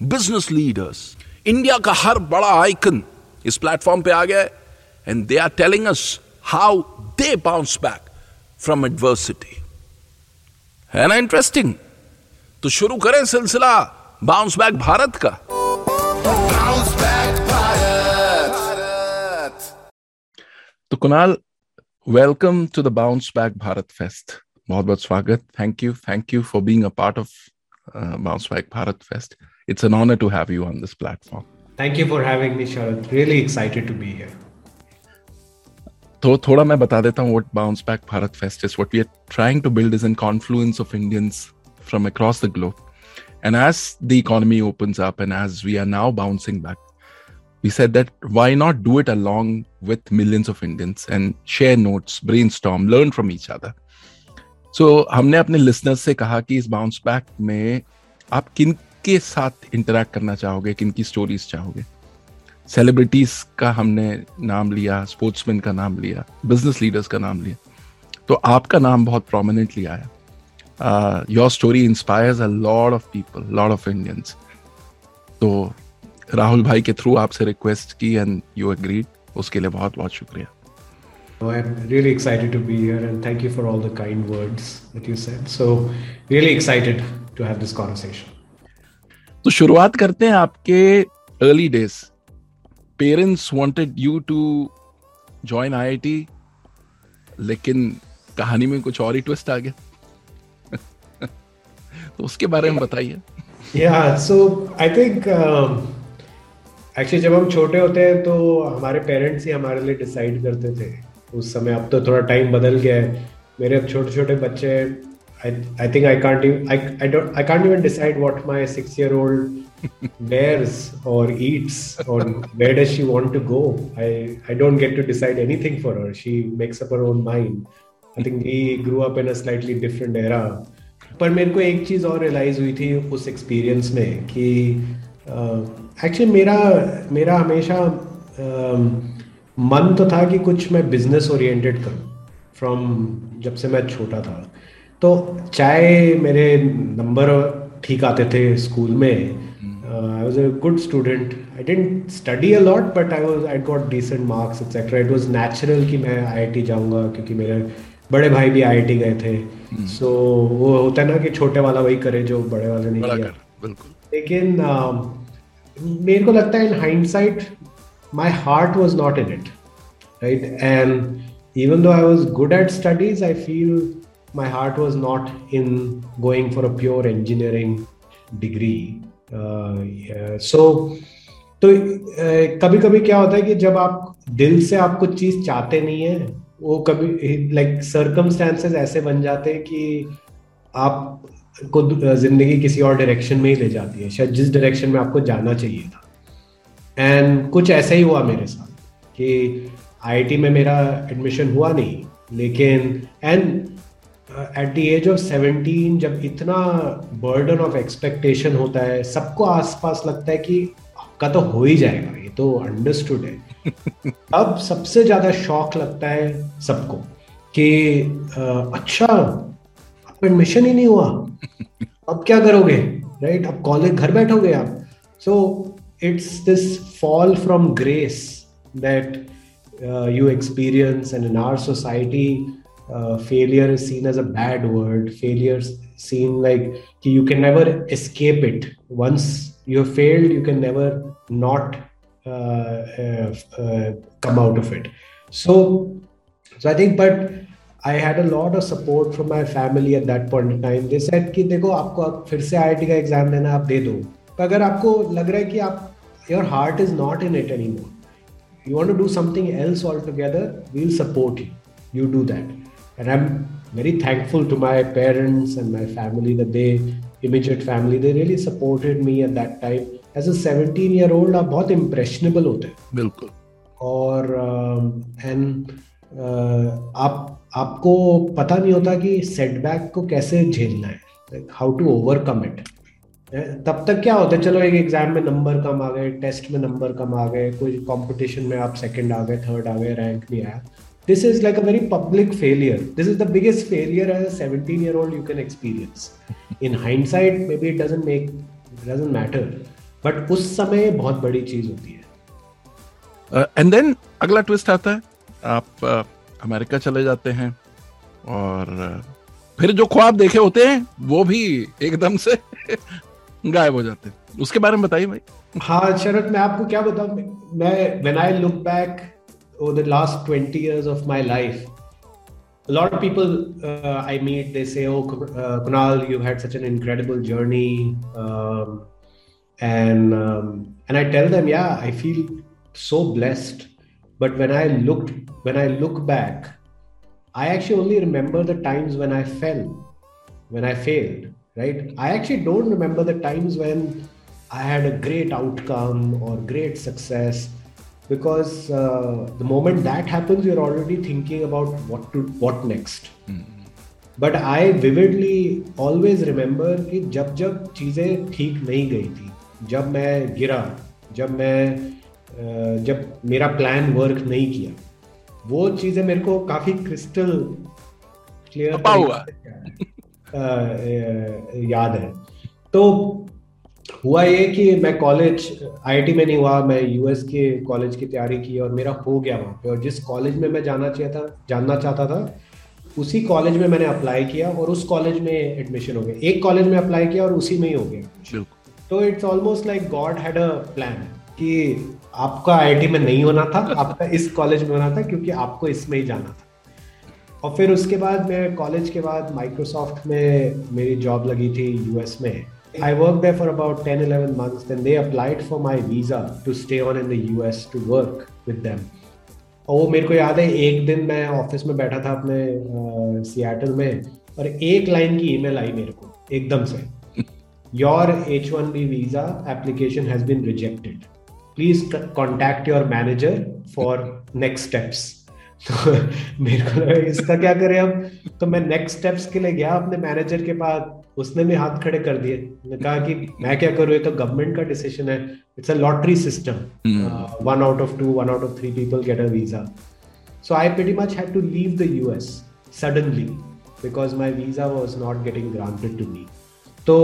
business leaders India का हर बड़ा आइकन इस प्लेटफॉर्म पे आ गया है and they are telling us how they bounce back from adversity है ना इंटरेस्टिंग तो शुरू करें सिलसिला बाउंस बैक भारत का Bounce back भारत. तो Kunal welcome to the bounce back Bharat Fest बहुत बहुत स्वागत thank you thank you for being a part of uh, Bharat Fest. It's an honor to have you on this platform. Thank you for having me, Sharad. Really excited to be here. So, thoda main bata deta what Bounce Back Bharat Fest is. What we are trying to build is a confluence of Indians from across the globe. And as the economy opens up and as we are now bouncing back, we said that why not do it along with millions of Indians and share notes, brainstorm, learn from each other. So, हमने अपने listeners से कहा कि इस bounce back में आप किन के साथ इंटरेक्ट करना चाहोगे, किन की स्टोरीज चाहोगे? सेलिब्रिटीज का हमने नाम लिया स्पोर्ट्समैन का नाम लिया बिज़नेस लीडर्स का नाम लिया। तो आपका नाम बहुत प्रोमिनेंटली आया। Your story inspires a lot of people lot of Indians तो राहुल भाई के थ्रू आपसे रिक्वेस्ट की एंड यू एग्रीड उसके लिए बहुत बहुत शुक्रिया। I'm really excited to be here and thank you for all the kind words that you said. So, really excited to have this conversation. तो शुरुआत करते हैं आपके early days parents wanted you to join IIT लेकिन कहानी में कुछ और ही ट्विस्ट आ गया तो उसके बारे में बताइए Yeah, so I think um, actually जब हम छोटे होते हैं तो हमारे पेरेंट्स ही हमारे लिए डिसाइड करते थे उस समय अब तो थोड़ा टाइम बदल गया है मेरे अब छोटे छोटे बच्चे I think I can't I don't I can't even decide what my 6 year old wears or eats or where does she want to go i i don't get to decide anything for her she makes up her own mind i think we grew up in a slightly different era पर मेरे को एक चीज़ और realise हुई थी उस experience में कि एक्चुअली मेरा मेरा हमेशा um, मन तो था कि कुछ मैं बिज़नेस ओरिएंटेड करूँ फ्रॉम जब से मैं छोटा था। तो चाहे मेरे नंबर ठीक आते थे स्कूल में। I was a good student I didn't study a lot but I was I got decent marks etcetera it was natural कि मैं आईआईटी जाऊँगा क्योंकि मेरे बड़े भाई भी आईआईटी गए थे। सो वो होता है ना कि छोटे वाला वही करे जो बड़े वाले ने बड़ा किया। बिल्कुल। लेकिन um, मेरे को लगता है in hindsight my heart was not in it right and even though i was good at studies i feel my heart was not in going for a pure engineering degree uh, yeah. so तो कभी कभी क्या होता है कि जब आप दिल से आप कुछ चीज़ चाहते नहीं है वो कभी लाइक सर्कमस्टेंसेस ऐसे बन जाते हैं कि आप को ज़िंदगी किसी और डायरेक्शन में ही ले जाती है शायद जिस डायरेक्शन में आपको जाना चाहिए था एंड कुछ ऐसा ही हुआ मेरे साथ कि आईआईटी में मेरा एडमिशन हुआ नहीं लेकिन and at the age of 17 जब इतना बर्डन ऑफ़ एक्सपेक्टेशन होता है सबको आसपास लगता है कि आपका तो हो ही जाएगा ये तो अंडरस्टूड है। अब सबसे ज़्यादा शौक लगता है सबको कि uh, अच्छा आपका एडमिशन ही नहीं हुआ। अब क्या करोगे राइट right? अब कॉलेज घर बैठोगे आप। सो it's this fall from grace that uh, you experience and in our society uh, failure is seen as a bad word failure is seen like you can never escape it once you have failed you can never not uh, uh, uh, come out of it so so i think but I had a lot of support from my family at that point in time. They said कि देखो आपको अब फिर से IIT का exam देना आप दे दो पर अगर आपको लग रहा है कि आप your heart is not in it any more you want to do something else all together we will support you you do that and I am very thankful to my parents and my family that they immediate family they really supported me at that time. As a 17 year old आप बहुत impressionable होते हैं। बिल्कुल। और and आप आपको पता नहीं होता कि सेटबैक को कैसे झेलना है हाउ टू ओवरकम इट तब तक क्या होता है चलो एक एग्ज़ाम में नंबर कम आ गए टेस्ट में नंबर कम आ गए कोई कंपटीशन में आप सेकंड आ गए थर्ड आ गए रैंक नहीं आया this is like a very public failure. This is the biggest failure as a 17 year old you can experience. In hindsight, maybe it doesn't make it doesn't matter. But उस समय बहुत बड़ी चीज़ होती है and then अगला twist आता है आप अमेरिका चले जाते हैं और फिर जो ख्वाब देखे होते हैं वो भी एकदम से गायब हो जाते हैं उसके बारे में बताइए भाई हाँ शरद मैं आपको क्या बताऊँ मैं when I look back over the last 20 years of my life a lot of people uh, i meet they say oh uh, kunal you had such an incredible journey um, and um, and i tell them yeah i feel so blessed but when i looked when i look back i actually only remember the times when i fell when i failed right i actually don't remember the times when i had a great outcome or great success because uh, the moment that happens you're already thinking about what to what next mm. But I vividly always remember कि जब जब चीज़ें ठीक नहीं गई थी जब मैं गिरा जब मैं जब मेरा प्लान वर्क नहीं किया वो चीज़ें मेरे को काफ़ी क्रिस्टल क्लियर याद है। तो हुआ ये कि मैं कॉलेज आईआईटी में नहीं हुआ मैं यूएस के कॉलेज की तैयारी की और मेरा हो गया वहाँ पे। और जिस कॉलेज में मैं जाना चाहिए था जानना चाहता था उसी कॉलेज में मैंने अप्लाई किया और उस कॉलेज में एडमिशन हो गया। एक कॉलेज में अप्लाई किया और उसी में ही हो गया। तो it's almost like God had a plan कि आपका आईआईटी में नहीं होना था आपका इस कॉलेज में होना था क्योंकि आपको इसमें ही जाना था। और फिर उसके बाद मैं कॉलेज के बाद माइक्रोसॉफ्ट में मेरी जॉब लगी थी यूएस में I worked there for about 10 11 months. Then they applied for my visa to stay on in the US to work with them. और वो मेरे को याद है, एक दिन मैं ऑफ़िस में बैठा था अपने सियाटल में, और एक लाइन की ईमेल आई मेरे को, एकदम से your H one B visa application has been rejected please contact your manager for next steps तो मेरे को लगा इसका क्या करें अब? तो मैं नेक्स्ट स्टेप्स के लिए गया अपने मैनेजर के पास। उसने भी हाथ खड़े कर दिए। ने कहा कि मैं क्या करूँ? ये तो गवर्नमेंट का डिसीज़न है। It's a lottery system one out of two one out of three people get a visa so I pretty much had to leave the US suddenly because my visa was not getting granted to me तो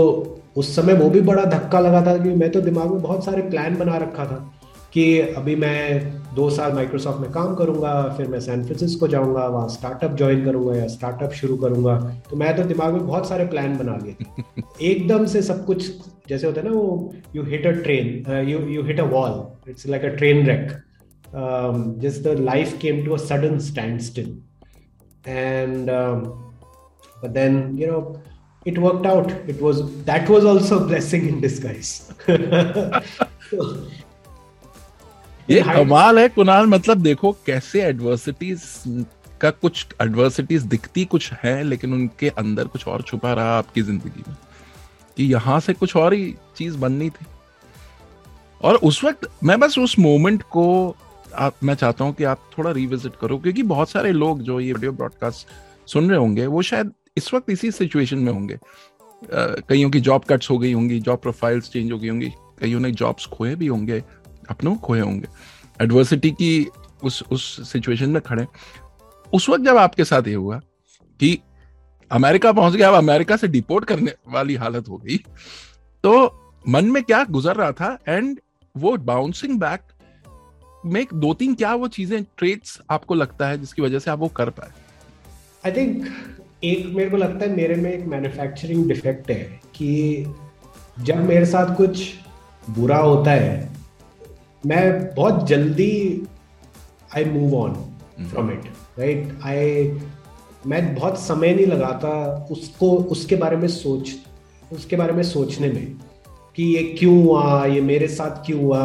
उस समय वो भी बड़ा धक्का लगा था कि मैं तो दिमाग में बहुत सारे प्लान बना रखा था। कि अभी मैं दो साल माइक्रोसॉफ्ट में काम करूँगा फिर मैं सैन फ्रांसिस्को जाऊँगा वहाँ स्टार्टअप ज्वाइन करूँगा या स्टार्टअप शुरू करूँगा। तो मैं तो दिमाग में बहुत सारे प्लान बना लिए एकदम से सब कुछ जैसे होता है ना वो you hit a train you you hit a wall it's like a train wreck just the life came to a sudden standstill and but then you know it worked out. It was that was also a blessing in disguise. ये कमाल है कुणाल मतलब देखो कैसे adversities का कुछ adversities दिखती कुछ है लेकिन उनके अंदर कुछ और छुपा रहा आपकी ज़िंदगी में कि यहाँ से कुछ और ही चीज़ बननी थी। और उस वक्त मैं बस उस मोमेंट को आप मैं चाहता हूँ कि आप थोड़ा रिविजिट करो क्योंकि बहुत सारे लोग जो ये वीडियो ब्रॉडकास्ट सुन रहे होंगे वो शायद इस वक्त इसी सिचुएशन में होंगे। कईयों की जॉब कट्स हो गई होंगी जॉब प्रोफाइल्स चेंज हो गई होंगी कईयों ने जॉब्स खोए भी होंगे अपनों खोए होंगे। एडवर्सिटी की उस उस सिचुएशन में खड़े। उस वक्त जब आपके साथ ये हुआ कि अमेरिका पहुँच गया, अब अमेरिका से डिपोर्ट करने वाली हालत हो गई तो मन में क्या गुजर रहा था? एंड वो बाउंसिंग बैक में दो तीन क्या वो चीज़ें ट्रेड्स आपको लगता है जिसकी वजह से आप वो कर पाए? आई थिंक एक मेरे को लगता है मेरे में एक मैन्युफैक्चरिंग डिफेक्ट है कि जब मेरे साथ कुछ बुरा होता है मैं बहुत जल्दी I move on from it right I मैं बहुत समय नहीं लगाता उसको उसके बारे में सोच उसके बारे में सोचने में कि ये क्यों हुआ ये मेरे साथ क्यों हुआ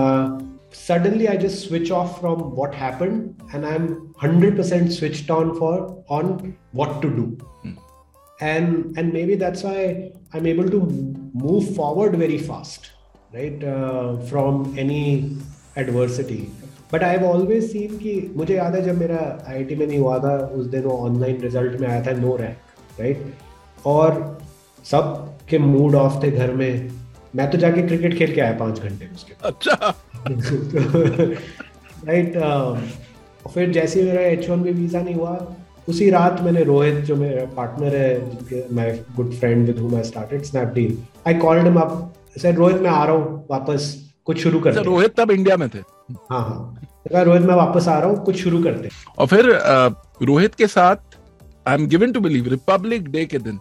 suddenly I just switch off from what happened and I'm 100% switched on for on what to do. And and maybe that's why I'm able to move forward very fast, right? Uh, from any adversity. But I have always seen कि मुझे याद है जब मेरा IIT में नहीं हुआ था उस दिन वो ऑनलाइन रिज़ल्ट में आया था नो रैंक राइट और सब के मूड ऑफ़ थे घर में। मैं तो जाके क्रिकेट खेल के आया पाँच घंटे उसके अच्छा। राइट uh, फिर जैसे मेरा एच वन वीज़ा नहीं हुआ उसी रात मैंने रोहित जो मेरा पार्टनर है my good friend with whom I started Snapdeal I called him up sir Rohit मैं आ रहा हूँ वापस। कुछ शुरू करते अच्छा, रोहित तब इंडिया में थे। हाँ हाँ। रोहित मैं वापस आ रहा हूँ कुछ शुरू करते और फिर रोहित के साथ I am given to believe Republic Day के दिन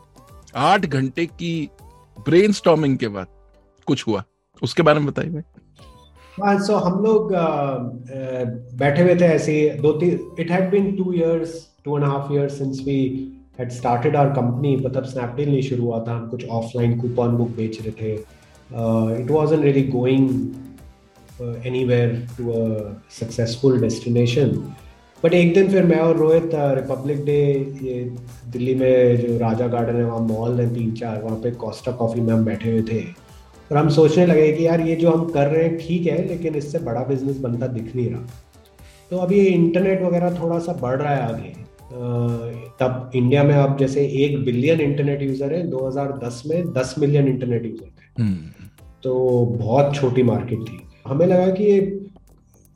आठ घंटे की ब्रेन के बाद कुछ हुआ। उसके बारे में बताइए हाँ सो हम लोग बैठे हुए थे ऐसे दो तीन it had been two years two and half years since we had started our company मतलब स्नैपडील नहीं शुरू हुआ था हम कुछ ऑफलाइन कूपन बुक बेच रहे थे। It wasn't really going anywhere to a successful destination but एक दिन फिर मैं और रोहित रिपब्लिक डे ये दिल्ली में जो राजा गार्डन है, वहाँ मॉल है, तीन चार, वहाँ पे कोस्टा कॉफ़ी में हम बैठे हुए थे। और हम सोचने लगे कि यार ये जो हम कर रहे हैं, ठीक है, लेकिन इससे बड़ा बिज़नेस बनता दिख नहीं रहा। तो अभी इंटरनेट वगैरह थोड़ा सा बढ़ रहा है आगे। तब इंडिया में अब जैसे एक बिलियन इंटरनेट यूज़र है 2010 में 10 मिलियन इंटरनेट यूज़र थे। हम्म। तो बहुत छोटी मार्केट थी। हमें लगा कि ये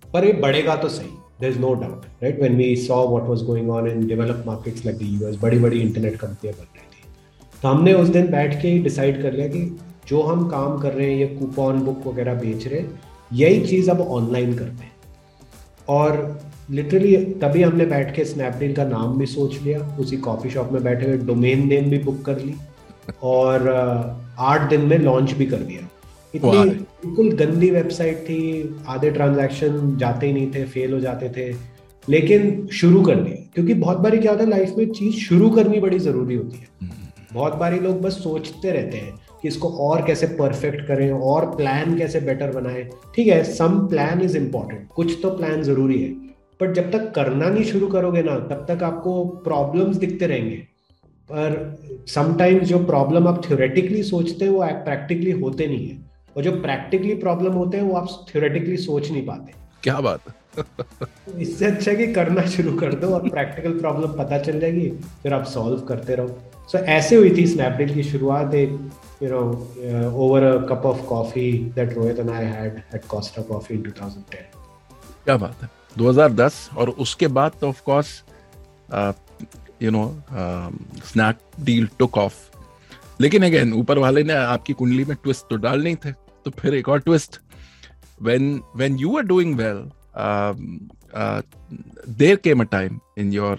पर ये बढ़ेगा तो सही there is no doubt right when we saw what was going on in develop markets like the US बड़ी बड़ी इंटरनेट कंपनियाँ बन रही थी। तो हमने उस दिन बैठ के ही डिसाइड कर लिया कि जो हम काम कर रहे हैं, ये कूपन बुक वगैरह बेच रहे हैं, यही चीज़ अब ऑनलाइन करते हैं और लिटरली तभी हमने बैठ के स्नैपडील का नाम भी सोच लिया। उसी कॉफ़ी शॉप में बैठे हुए डोमेन नेम भी बुक कर ली। और आठ दिन में लॉन्च भी कर दिया। इतनी बिल्कुल गंदी वेबसाइट थी आधे ट्रांजैक्शन जाते ही नहीं थे फेल हो जाते थे लेकिन शुरू कर दिया क्योंकि बहुत बारी क्या होता है लाइफ में चीज़ शुरू करनी बड़ी ज़रूरी होती है। हम्म। बहुत बारी लोग बस सोचते रहते हैं कि इसको और कैसे परफेक्ट करें और प्लान कैसे बेटर बनाएँ। ठीक है सम प्लान इज़ इंपॉर्टेंट कुछ तो प्लान ज़रूरी है बट जब तक करना नहीं शुरू करोगे ना तब तक आपको प्रॉब्लम्स दिखते रहेंगे। पर समटाइम्स जो प्रॉब्लम आप थ्योरेटिकली सोचते हैं वो प्रैक्टिकली होते नहीं है। और जो प्रैक्टिकली प्रॉब्लम होते हैं वो आप थ्योरेटिकली सोच नहीं पाते। क्या बात तो इससे अच्छा कि करना शुरू कर दो और प्रैक्टिकल प्रॉब्लम पता चल जाएगी फिर आप सॉल्व करते रहो। सो so, ऐसे हुई थी स्नैपडील की शुरुआत एक know, uh, over a cup of coffee that Rohit and I had at Costa Coffee in 2010. क्या बात है? 2010 और उसके बाद तो of course you know Snapdeal took off लेकिन अगेन ऊपर वाले ने आपकी कुंडली में ट्विस्ट तो डाल नहीं थे तो फिर एक और twist doing well um, uh, there came a time in your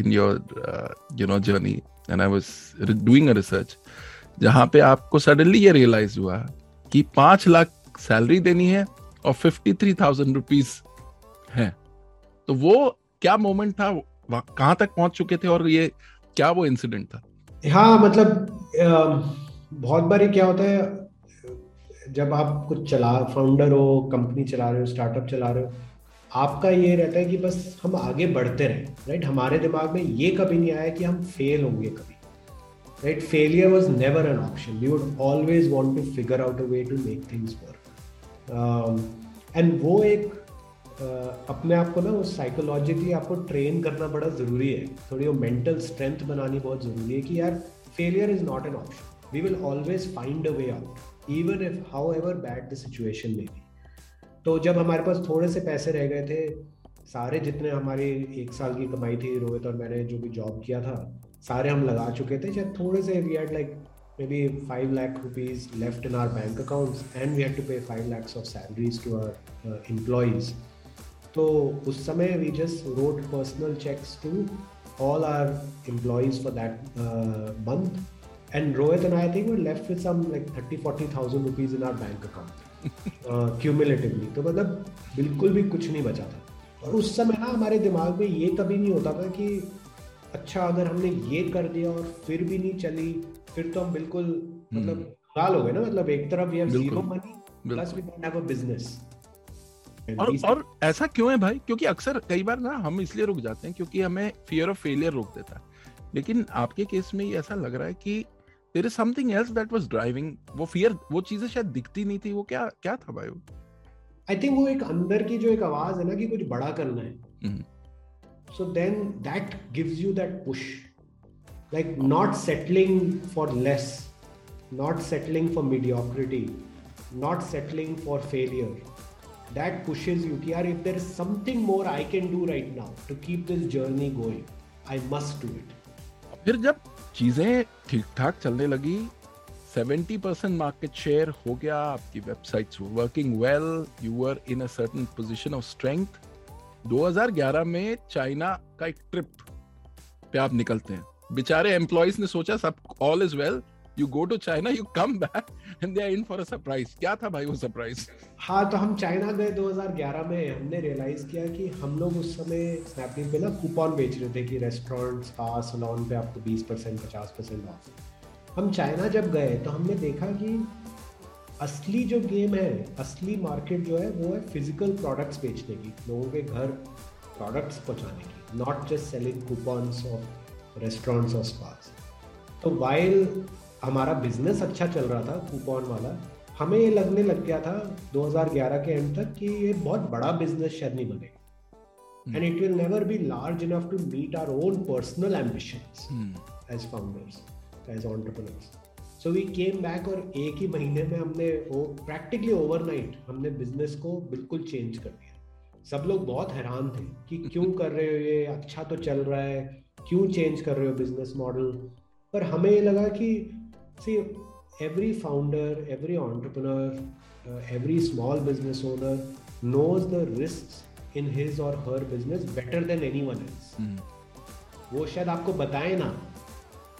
in your uh, you know journey and i was doing a research जहाँ पे आपको सडनली ये रियलाइज़ हुआ कि पाँच लाख सैलरी देनी है और फिफ्टी थ्री थाउज़ेंड रुपीज़ है। तो वो क्या मोमेंट था? कहाँ तक पहुँच चुके थे? और ये क्या वो इंसिडेंट था? हाँ मतलब बहुत बारी क्या होता है जब आप कुछ चला फाउंडर हो कंपनी चला रहे हो स्टार्टअप चला रहे हो आपका ये रहता है कि बस हम आगे बढ़ते रहें राइट हमारे दिमाग में ये कभी नहीं आया कि हम फेल होंगे कभी right failure was never an option we would always want to figure out way to make things work. um, and वो एक अपने आप को ना उस साइकोलॉजिकली आपको ट्रेन करना बड़ा ज़रूरी है। थोड़ी वो मेंटल स्ट्रेंथ बनानी बहुत ज़रूरी है कि यार failure is not an option we will always find a way out even if however bad the situation में भी तो जब हमारे पास थोड़े से पैसे रह गए थे, सारे जितने हमारी एक साल की कमाई थी, रोहित और मैंने जो भी जॉब किया था, सारे हम लगा चुके थे, शायद थोड़े से we had like maybe five lakh rupees left in our bank accounts and we had to pay five lakhs of salaries to our employees तो उस समय we just wrote personal cheques to all our employees for that uh, month. And Rohit and I, I think were left with some like 30 40,000 rupees in our bank account cumulatively तो मतलब बिल्कुल भी कुछ नहीं बचा था। और उस समय ना हमारे दिमाग में ये कभी नहीं होता था कि अच्छा अगर हमने ये कर दिया और फिर भी नहीं चली फिर तो हम बिल्कुल मतलब गाल हो गए ना। मतलब एक तरफ़ we have zero money plus we don't have a business और और ऐसा क्यों है भाई? क्योंकि अक्सर कई बार ना हम इसलिए रुक जाते हैं क्योंकि हमें फियर ऑफ़ फेलियर रोक देता है। लेकिन आपके केस में ये ऐसा लग रहा है कि there is something else that was driving वो फियर वो चीज़ें शायद दिखती नहीं थी वो क्या क्या था भाई वो? आई थिंक वो एक अंदर की जो एक आवाज़ है ना कि कुछ बड़ा करना है। so then that gives you that push like not settling for less not settling for mediocrity not settling for failure that pushes you यार, if there is something more I can do right now to keep this journey going, I must do it. फिर जब चीज़ें ठीक ठाक चलने लगी 70% percent market share हो गया, आपकी websites working well you were in a certain position of strength 2011 में चाइना का एक ट्रिप पे आप निकलते हैं। बेचारे एम्प्लॉयज़ ने सोचा सब all is well you go to China you come back and they are in for a surprise क्या था भाई वो सरप्राइज़ हाँ तो हम चाइना गए 2011 में। हमने रियलाइज़ किया कि हम लोग उस समय स्नैपडील पे ना कूपन बेच रहे थे कि रेस्टोरेंट स्पा सलोन पे आपको 20 परसेंट, पचास परसेंट ऑफ़ हम चाइना जब गए तो हमने देखा कि असली जो गेम है, असली मार्केट जो है, वो है फ़िज़िकल प्रोडक्ट्स बेचने की, लोगों के घर प्रोडक्ट्स पहुँचाने की not just selling coupons of restaurants और स्पास तो वाइल हमारा बिज़नेस अच्छा चल रहा था कूपन वाला। हमें ये लगने लग गया था 2011 के एंड तक कि ये बहुत बड़ा बिज़नेस शायद नहीं बनेगा and it will never be large enough to meet our own personal ambitions as founders as entrepreneurs. So we came back और एक ही महीने में हमने वो प्रैक्टिकली ओवरनाइट हमने बिज़नेस को बिल्कुल चेंज कर दिया। सब लोग बहुत हैरान थे कि क्यों कर रहे हो ये? अच्छा तो चल रहा है क्यों चेंज कर रहे हो बिज़नेस मॉडल पर हमें ये लगा कि सी every founder every entrepreneur uh, every small business owner knows the risks in his or her business better than anyone else. Mm. वो शायद आपको बताए ना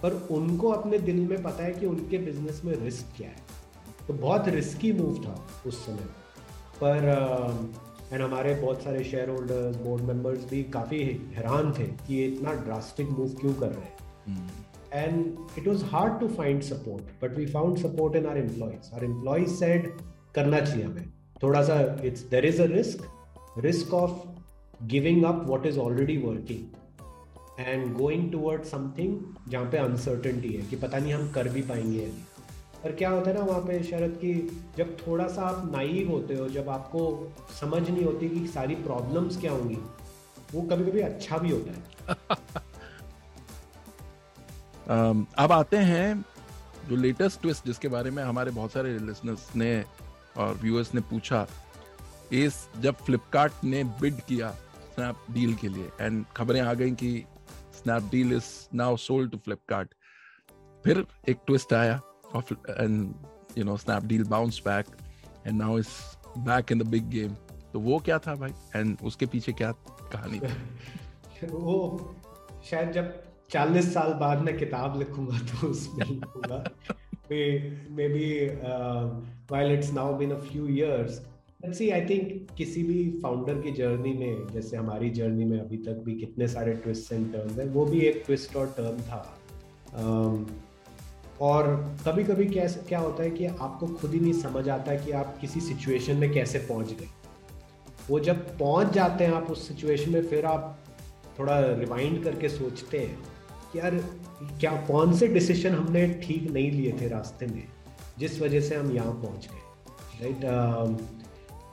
पर उनको अपने दिल में पता है कि उनके बिज़नेस में रिस्क क्या है। तो बहुत रिस्की मूव था उस समय। पर एंड हमारे बहुत सारे शेयर होल्डर्स बोर्ड मेंबर्स भी काफ़ी हैरान थे कि ये इतना ड्रास्टिक मूव क्यों कर रहे हैं। And it was hard to find support but we found support in our employees our employees said करना चाहिए थोड़ा सा it's there is a risk risk of giving up what is already working and going towards something जहाँ पे uncertainty है कि पता नहीं हम कर भी पाएँगे या पर क्या होता है ना वहाँ पे शरद कि जब थोड़ा सा आप नाइव होते हो जब आपको समझ नहीं होती कि सारी प्रॉब्लम्स क्या होंगी वो कभी कभी अच्छा भी होता है um, अब आते हैं जो लेटेस्ट ट्विस्ट जिसके बारे में हमारे बहुत सारे लिसनर्स ने और व्यूअर्स ने पूछा। इस जब फ्लिपकार्ट ने बिड किया स्नैपडील के लिए एंड खबरें आ गई कि Snapdeal is now sold to Flipkart फिर एक ट्विस्ट आया and you know Snapdeal bounce back and now is back in the big game तो वो क्या था भाई? एंड उसके पीछे क्या कहानी थी? वो शायद जब चालीस साल बाद मैं किताब लिखूँगा तो उसमें लिखूँगा। Maybe while it's now been a few see I think किसी भी फाउंडर की जर्नी में जैसे हमारी जर्नी में अभी तक भी कितने सारे ट्विस्ट एंड टर्न्स हैं वो भी एक ट्विस्ट और टर्न था। Um, और कभी कभी कैसे क्या होता है कि आपको खुद ही नहीं समझ आता कि आप किसी सिचुएशन में कैसे पहुँच गए। वो जब पहुँच जाते हैं आप उस सिचुएशन में फिर आप थोड़ा रिवाइंड करके सोचते हैं। यार क्या कौन से डिसीज़न हमने ठीक नहीं लिए थे रास्ते में जिस वजह से हम यहाँ पहुँच गए राइट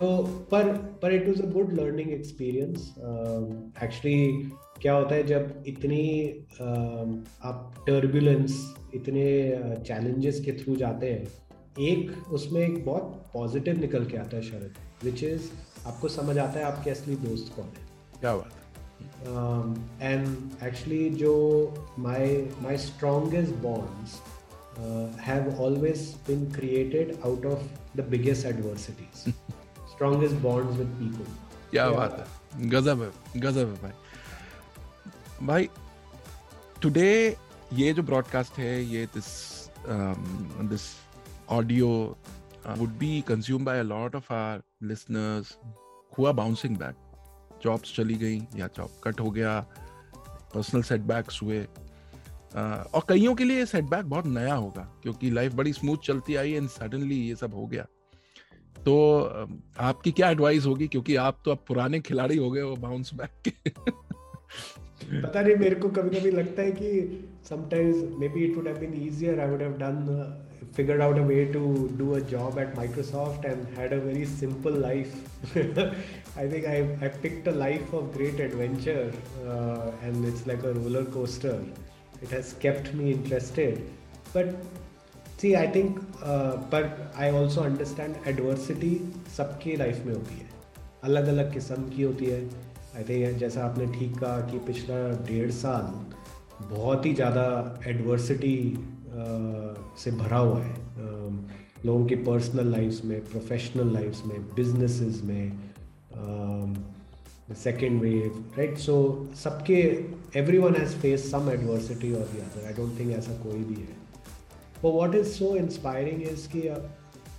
तो पर पर it was a good learning experience actually क्या होता है जब इतनी uh, आप टर्बुलेंस इतने चैलेंजेस uh, के थ्रू जाते हैं एक उसमें एक बहुत पॉजिटिव निकल के आता है शरद विच इज़ आपको समझ आता है आपके असली दोस्त कौन है। क्या बात। um, and actually jo my my strongest bonds uh, have always been created out of the biggest adversities strongest bonds with people क्या Yeah. बात है गजब है गजब है भाई भाई टुडे ये जो ब्रॉडकास्ट है ये this this audio uh, would be consumed by a lot of our listeners who are bouncing back. Jobs चली गई या जॉब कट हो गया पर्सनल सेटबैक्स हुए। और कईयों के लिए ये सेटबैक बहुत नया होगा, क्योंकि लाइफ बड़ी स्मूथ चलती आई एंड सडनली ये सब हो गया। तो आपकी क्या एडवाइस होगी? क्योंकि आप तो अब पुराने खिलाड़ी हो गए हो बाउंस बैक के। पता नहीं, मेरे को कभी कभी लगता है कि sometimes maybe it would have been easier I would have done figured out a way to do a job at Microsoft and had a very simple life. I think I, I picked a life of great adventure uh, and it's like a roller coaster. It has kept me interested. But see, I think, uh, but I also understand adversity सबकी life में होती है अलग अलग किस्म की होती है आई थिंक जैसा आपने ठीक कहा कि पिछला डेढ़ साल बहुत ही ज़्यादा एडवर्सिटी से भरा हुआ है। लोगों की पर्सनल लाइफ्स में प्रोफेशनल लाइफ्स में बिजनेसेस में सेकेंड वेव राइट सो सबके everyone has face some adversity और the other I don't think ऐसा कोई भी है। वो what is so inspiring is कि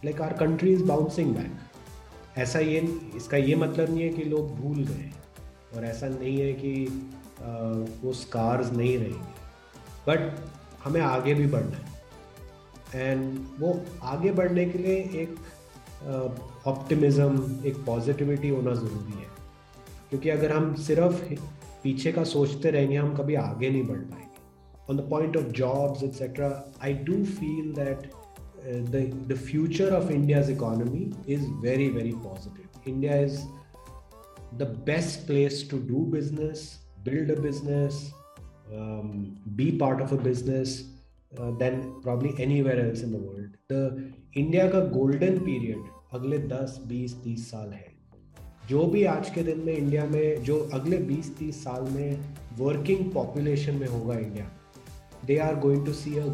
like our country is bouncing back ऐसा ये इसका ये मतलब नहीं है कि लोग भूल गए। और ऐसा नहीं है कि uh, वो स्कार्स नहीं रहेंगे। बट हमें आगे भी बढ़ना है। एंड वो आगे बढ़ने के लिए एक ऑप्टिमिज्म एक पॉजिटिविटी होना ज़रूरी है। क्योंकि अगर हम सिर्फ़ पीछे का सोचते रहेंगे, हम कभी आगे नहीं बढ़ पाएँगे। On the point of jobs etcetera I do feel that the future of India's economy is very very positive India is the best place to do business build a business um, be part of a business uh, than probably anywhere else in the world. The India ka golden period अगले 10, 20, 30 साल है। जो भी आज के दिन में India में जो अगले 20, 30 साल में वर्किंग पॉपुलेशन में होगा India they are going to see a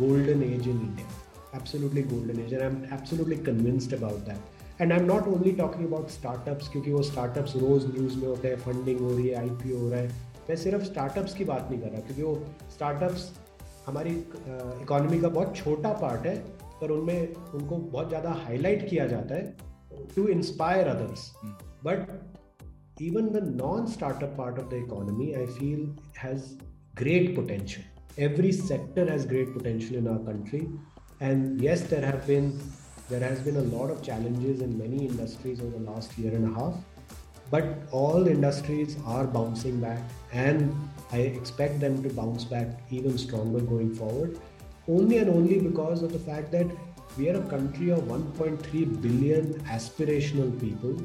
golden age in India absolutely golden age and I am absolutely convinced about that and I am not only talking about startups क्योंकि वो startups रोज news में होते हैं funding हो रही है आई हो रहा है। मैं सिर्फ़ स्टार्टअप्स की बात नहीं कर रहा क्योंकि वो स्टार्टअप्स हमारी इकोनॉमी का बहुत छोटा पार्ट है पर उनमें उनको बहुत ज़्यादा हाईलाइट किया जाता है to inspire others but even the non startup part of the economy I feel has great potential every sector has great potential in our country and yes there have bin has bin a lot of challenges in many industries over the last year and half but all industries are bouncing back and i expect them to bounce back even stronger going forward only and only because of the fact that we are a country of 1.3 billion aspirational people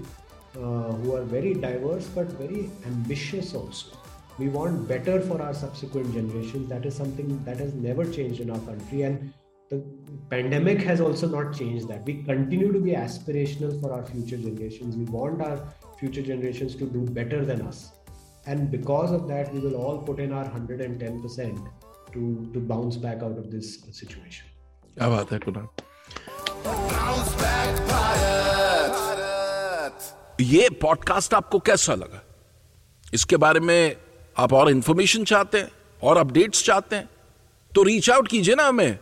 uh, who are very diverse but very ambitious also. We want better for our subsequent generations. That is something that has never changed in our country and the pandemic has also not changed that. We continue to be aspirational for our future generations. We want our future generations to do better than us. And because of that, we will all put in our 110% to, to bounce back out of this situation. क्या बात है कुणाल? ये podcast आपको कैसा लगा? इसके बारे में आप और इंफॉर्मेशन चाहते हैं और अपडेट्स चाहते हैं तो रीच आउट कीजिए ना हमें।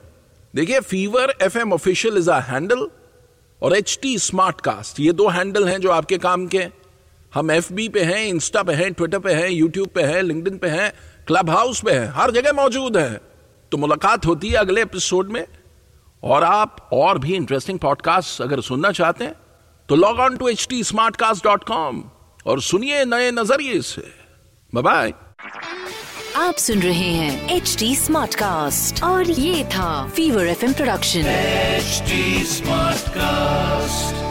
देखिए Fever F M official is a handle और एच टी स्मार्ट कास्ट ये दो हैंडल हैं जो आपके काम के हम एफ़ बी पे हैं इंस्टा पे हैं ट्विटर पे हैं यूट्यूब पे हैं लिंकडिन पे हैं क्लब हाउस पे हैं हर जगह मौजूद है। तो मुलाकात होती है अगले एपिसोड में। और आप और भी इंटरेस्टिंग पॉडकास्ट अगर सुनना चाहते हैं तो log on to H T Smartcast dot com और सुनिए नए नज़रिए से। बाय आप सुन रहे हैं एच टी स्मार्ट कास्ट और ये था Fever F production H Smartcast